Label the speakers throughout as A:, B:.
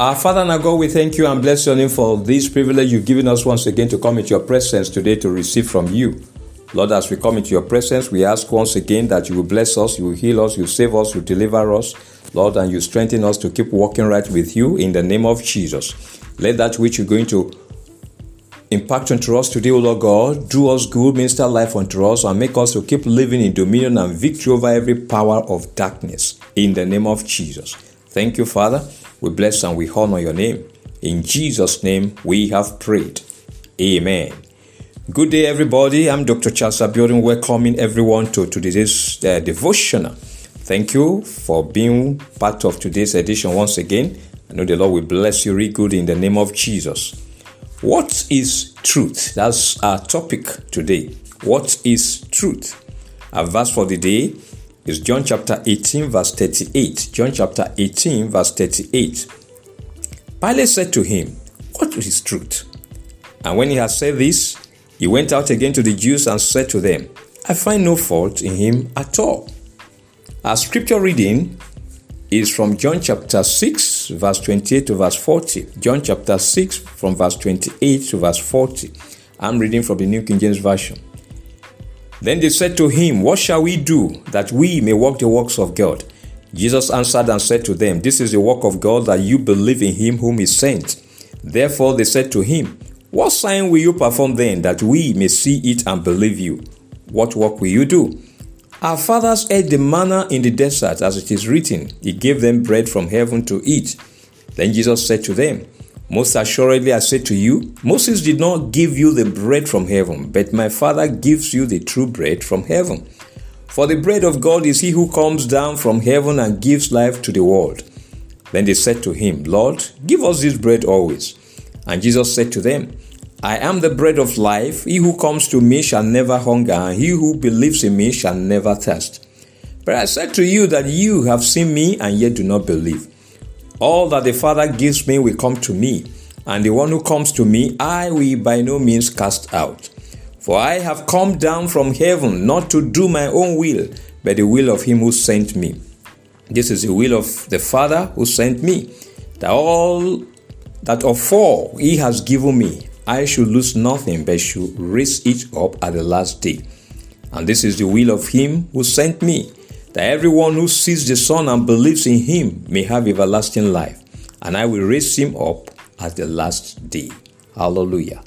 A: Our Father and our God, we thank you and bless your name for this privilege you've given us once again to come into your presence today to receive from you. Lord, as we come into your presence, we ask once again that you will bless us, you will heal us, you save us, you deliver us, Lord, and you strengthen us to keep walking right with you in the name of Jesus. Let that which you're going to impact unto us today, O Lord God, do us good, minister life unto us, and make us to keep living in dominion and victory over every power of darkness in the name of Jesus. Thank you, Father. We bless and we honor your name. In Jesus' name we have prayed. Amen. Good day, everybody. I'm Dr. Charles Abiodun, welcoming everyone to, to today's uh, devotional. Thank you for being part of today's edition once again. I know the Lord will bless you really good in the name of Jesus. What is truth? That's our topic today. What is truth? Our verse for the day is John chapter 18, verse 38. John chapter 18, verse 38. Pilate said to him, What is truth? And when he had said this, he went out again to the Jews and said to them, I find no fault in him at all. Our scripture reading is from John chapter 6, verse 28 to verse 40. John chapter 6, from verse 28 to verse 40. I'm reading from the New King James Version. Then they said to him, What shall we do that we may walk the works of God? Jesus answered and said to them, This is the work of God that you believe in him whom he sent. Therefore they said to him, what sign will you perform then that we may see it and believe you? What work will you do? Our fathers ate the manna in the desert, as it is written, He gave them bread from heaven to eat. Then Jesus said to them, Most assuredly I say to you, Moses did not give you the bread from heaven, but my Father gives you the true bread from heaven. For the bread of God is he who comes down from heaven and gives life to the world. Then they said to him, Lord, give us this bread always. And Jesus said to them, I am the bread of life. He who comes to me shall never hunger, and he who believes in me shall never thirst. But I said to you that you have seen me and yet do not believe. All that the Father gives me will come to me, and the one who comes to me I will by no means cast out. For I have come down from heaven not to do my own will, but the will of him who sent me. This is the will of the Father who sent me, that all that of all he has given me I should lose nothing but should raise it up at the last day. And this is the will of him who sent me, that everyone who sees the Son and believes in him may have everlasting life, and I will raise him up at the last day. Hallelujah.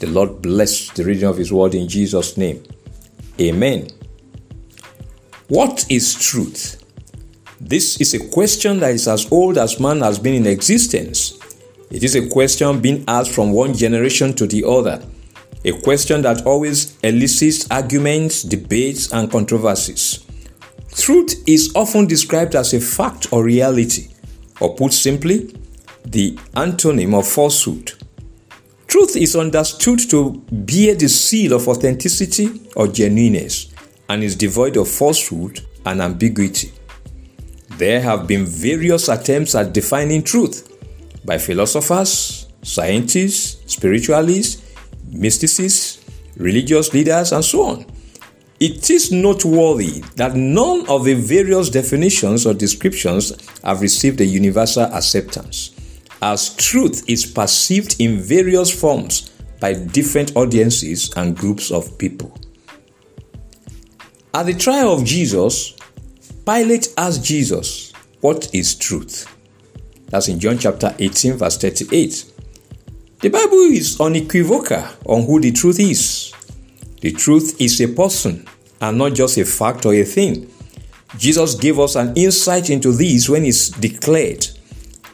A: The Lord bless the reading of his word in Jesus' name. Amen. What is truth? This is a question that is as old as man has been in existence. It is a question being asked from one generation to the other, a question that always elicits arguments, debates, and controversies. Truth is often described as a fact or reality, or put simply, the antonym of falsehood. Truth is understood to bear the seal of authenticity or genuineness and is devoid of falsehood and ambiguity. There have been various attempts at defining truth by philosophers, scientists, spiritualists, mysticists, religious leaders, and so on. It is noteworthy that none of the various definitions or descriptions have received a universal acceptance, as truth is perceived in various forms by different audiences and groups of people. At the trial of Jesus, Pilate asked Jesus, What is truth? That's in John chapter 18, verse 38. The Bible is unequivocal on who the truth is. The truth is a person and not just a fact or a thing. Jesus gave us an insight into this when he declared,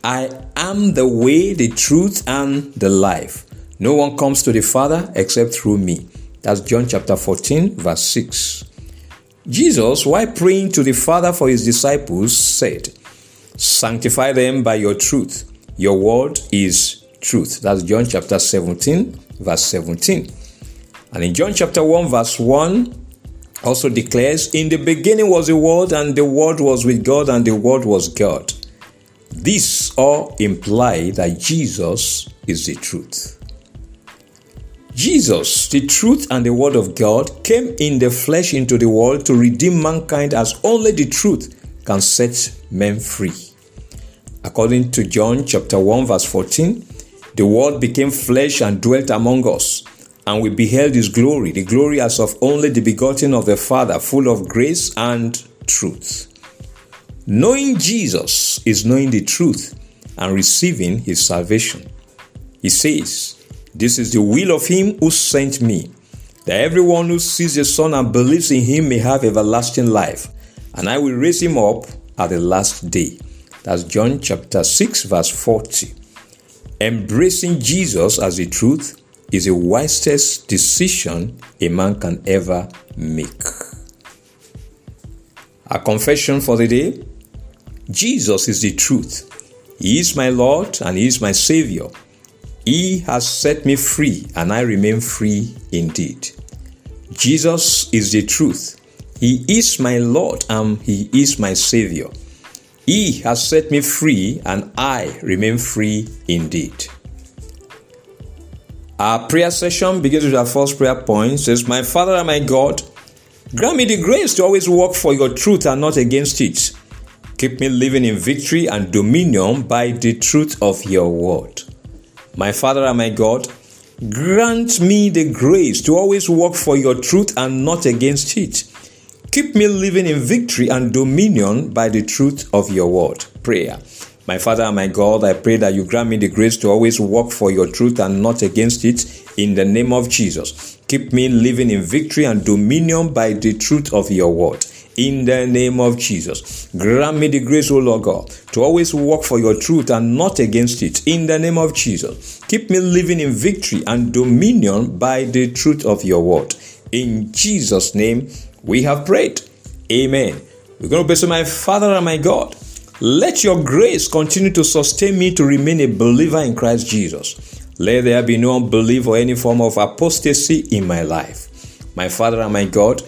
A: I am the way, the truth, and the life. No one comes to the Father except through me. That's John chapter 14, verse 6. Jesus, while praying to the Father for his disciples, said, Sanctify them by your truth. Your word is truth. That's John chapter 17, verse 17. And in John chapter 1, verse 1, also declares, In the beginning was the Word, and the Word was with God, and the Word was God. This all imply that Jesus is the truth. Jesus, the truth and the Word of God, came in the flesh into the world to redeem mankind as only the truth can set men free. According to John chapter 1 verse 14, the word became flesh and dwelt among us, and we beheld his glory, the glory as of only the begotten of the Father, full of grace and truth. Knowing Jesus is knowing the truth and receiving his salvation. He says, This is the will of him who sent me, that everyone who sees the Son and believes in him may have everlasting life, and I will raise him up at the last day. That's John chapter 6, verse 40. Embracing Jesus as the truth is the wisest decision a man can ever make. A confession for the day Jesus is the truth. He is my Lord and He is my Savior. He has set me free and I remain free indeed. Jesus is the truth. He is my Lord and He is my Savior. He has set me free and I remain free indeed. Our prayer session begins with our first prayer point. It says, My Father and my God, grant me the grace to always work for your truth and not against it. Keep me living in victory and dominion by the truth of your word. My Father and my God, grant me the grace to always work for your truth and not against it. Keep me living in victory and dominion by the truth of your word. Prayer. My Father and my God, I pray that you grant me the grace to always work for your truth and not against it in the name of Jesus. Keep me living in victory and dominion by the truth of your word in the name of Jesus. Grant me the grace, O Lord God, to always work for your truth and not against it in the name of Jesus. Keep me living in victory and dominion by the truth of your word. In Jesus' name, we have prayed. Amen. We're going to pray to my Father and my God. Let your grace continue to sustain me to remain a believer in Christ Jesus. Let there be no unbelief or any form of apostasy in my life. My Father and my God,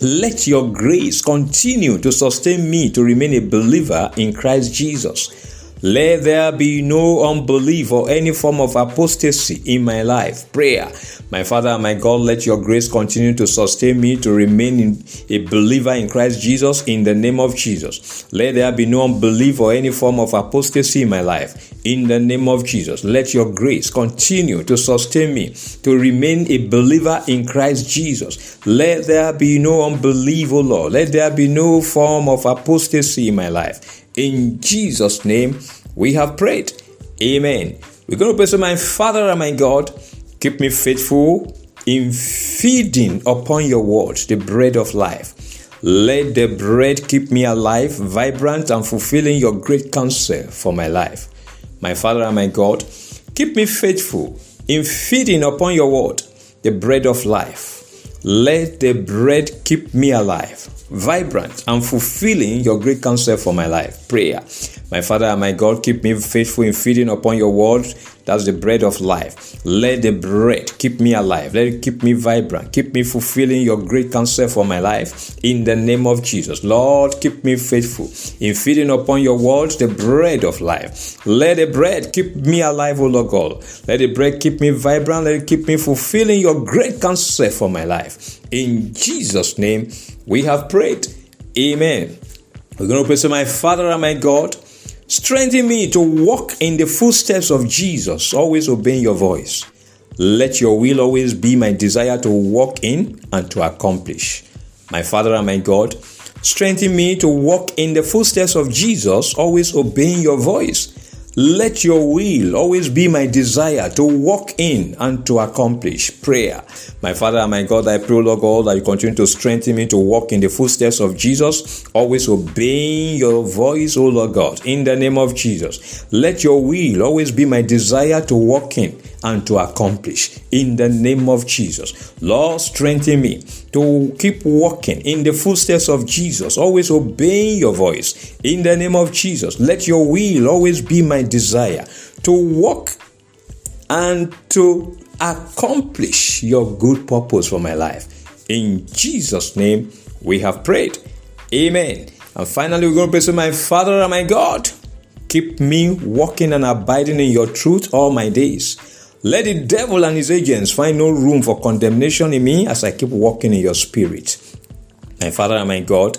A: let your grace continue to sustain me to remain a believer in Christ Jesus. Let there be no unbelief or any form of apostasy in my life. Prayer. My Father my God, let your grace continue to sustain me to remain a believer in Christ Jesus in the name of Jesus. Let there be no unbelief or any form of apostasy in my life. In the name of Jesus, let your grace continue to sustain me to remain a believer in Christ Jesus. Let there be no unbelief, O Lord. Let there be no form of apostasy in my life. In Jesus' name, we have prayed. Amen. We're going to pray to my Father and my God. Keep me faithful in feeding upon your word, the bread of life. Let the bread keep me alive, vibrant, and fulfilling your great counsel for my life. My Father and my God, keep me faithful in feeding upon your word, the bread of life. Let the bread keep me alive, vibrant, and fulfilling your great counsel for my life. Prayer. My Father and my God, keep me faithful in feeding upon your word. That's the bread of life. Let the bread keep me alive. Let it keep me vibrant. Keep me fulfilling your great counsel for my life. In the name of Jesus. Lord, keep me faithful in feeding upon your word, the bread of life. Let the bread keep me alive, O Lord God. Let the bread keep me vibrant. Let it keep me fulfilling your great counsel for my life. In Jesus' name, we have prayed. Amen. We're going to pray to my Father and my God. Strengthen me to walk in the footsteps of Jesus, always obeying your voice. Let your will always be my desire to walk in and to accomplish. My Father and my God, strengthen me to walk in the footsteps of Jesus, always obeying your voice. Let your will always be my desire to walk in and to accomplish prayer. My Father and my God, I pray, Lord God, that you continue to strengthen me to walk in the footsteps of Jesus, always obeying your voice, O Lord God, in the name of Jesus. Let your will always be my desire to walk in and to accomplish in the name of Jesus. Lord, strengthen me to keep walking in the footsteps of Jesus, always obeying your voice in the name of Jesus. Let your will always be my desire to walk and to accomplish your good purpose for my life. In Jesus' name, we have prayed. Amen. And finally, we're going to pray to my Father and my God. Keep me walking and abiding in your truth all my days. Let the devil and his agents find no room for condemnation in me as I keep walking in your spirit. My Father and my God,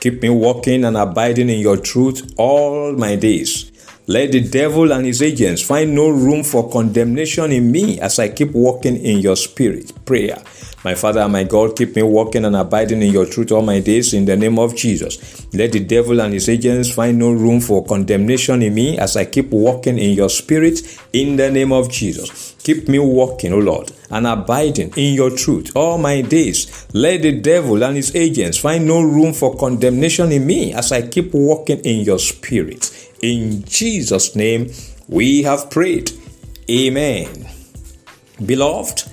A: keep me walking and abiding in your truth all my days. Let the devil and his agents find no room for condemnation in me as I keep walking in your spirit. Prayer. My Father and my God, keep me walking and abiding in your truth all my days in the name of Jesus. Let the devil and his agents find no room for condemnation in me as I keep walking in your spirit in the name of Jesus. Keep me walking, O Lord, and abiding in your truth all my days. Let the devil and his agents find no room for condemnation in me as I keep walking in your spirit. In Jesus' name, we have prayed. Amen. Beloved,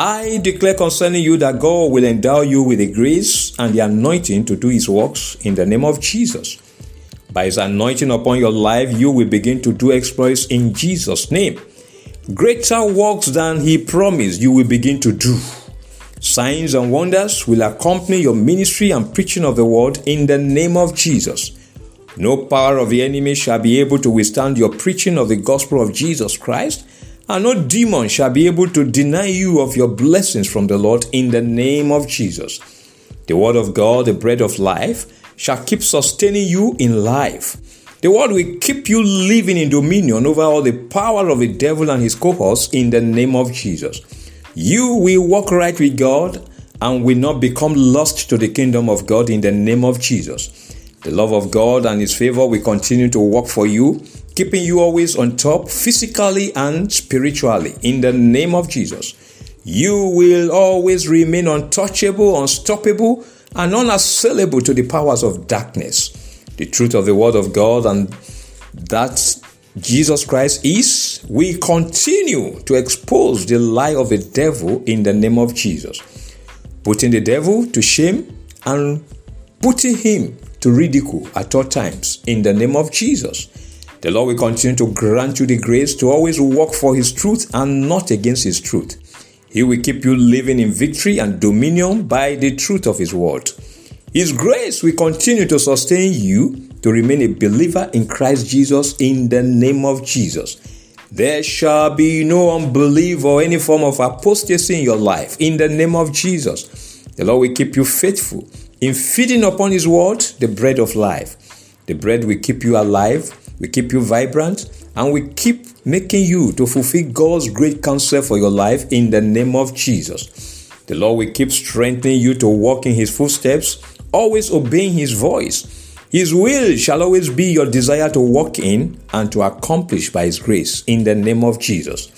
A: I declare concerning you that God will endow you with the grace and the anointing to do his works in the name of Jesus. By his anointing upon your life, you will begin to do exploits in Jesus' name. Greater works than he promised you will begin to do. Signs and wonders will accompany your ministry and preaching of the word in the name of Jesus. No power of the enemy shall be able to withstand your preaching of the gospel of Jesus Christ, and no demon shall be able to deny you of your blessings from the Lord in the name of Jesus. The word of God, the bread of life, shall keep sustaining you in life. The word will keep you living in dominion over all the power of the devil and his cohorts in the name of Jesus. You will walk right with God and will not become lost to the kingdom of God in the name of Jesus. The love of God and His favor will continue to work for you, keeping you always on top physically and spiritually. In the name of Jesus, you will always remain untouchable, unstoppable, and unassailable to the powers of darkness. The truth of the Word of God and that Jesus Christ is, we continue to expose the lie of the devil in the name of Jesus, putting the devil to shame and putting him to ridicule at all times in the name of Jesus. The Lord will continue to grant you the grace to always work for His truth and not against His truth. He will keep you living in victory and dominion by the truth of His word. His grace will continue to sustain you to remain a believer in Christ Jesus in the name of Jesus. There shall be no unbelief or any form of apostasy in your life in the name of Jesus. The Lord will keep you faithful in feeding upon His word, the bread of life. The bread will keep you alive, will keep you vibrant, and we keep making you to fulfill God's great counsel for your life in the name of Jesus. The Lord will keep strengthening you to walk in His footsteps, always obeying His voice. His will shall always be your desire to walk in and to accomplish by His grace in the name of Jesus.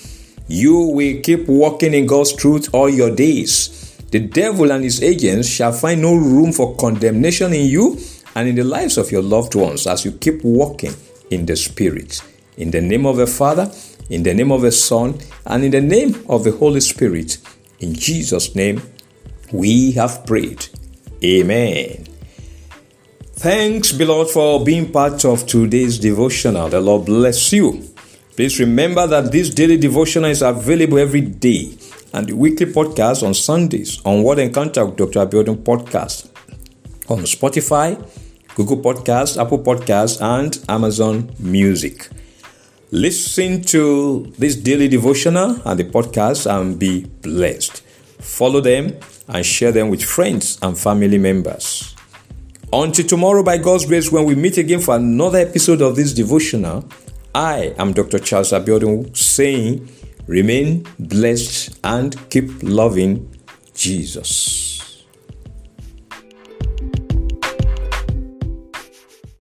A: You will keep walking in God's truth all your days the devil and his agents shall find no room for condemnation in you and in the lives of your loved ones as you keep walking in the Spirit. In the name of the Father, in the name of the Son, and in the name of the Holy Spirit. In Jesus' name, we have prayed. Amen. Thanks, beloved, for being part of today's devotional. The Lord bless you. Please remember that this daily devotional is available every day and the weekly podcast on Sundays on Word Encounter with Dr. Abiodun podcast on Spotify, Google Podcasts, Apple Podcasts, and Amazon Music. Listen to this daily devotional and the podcast and be blessed. Follow them and share them with friends and family members. Until tomorrow, by God's grace, when we meet again for another episode of this devotional, I am Dr. Charles Abiodun saying, Remain blessed and keep loving Jesus.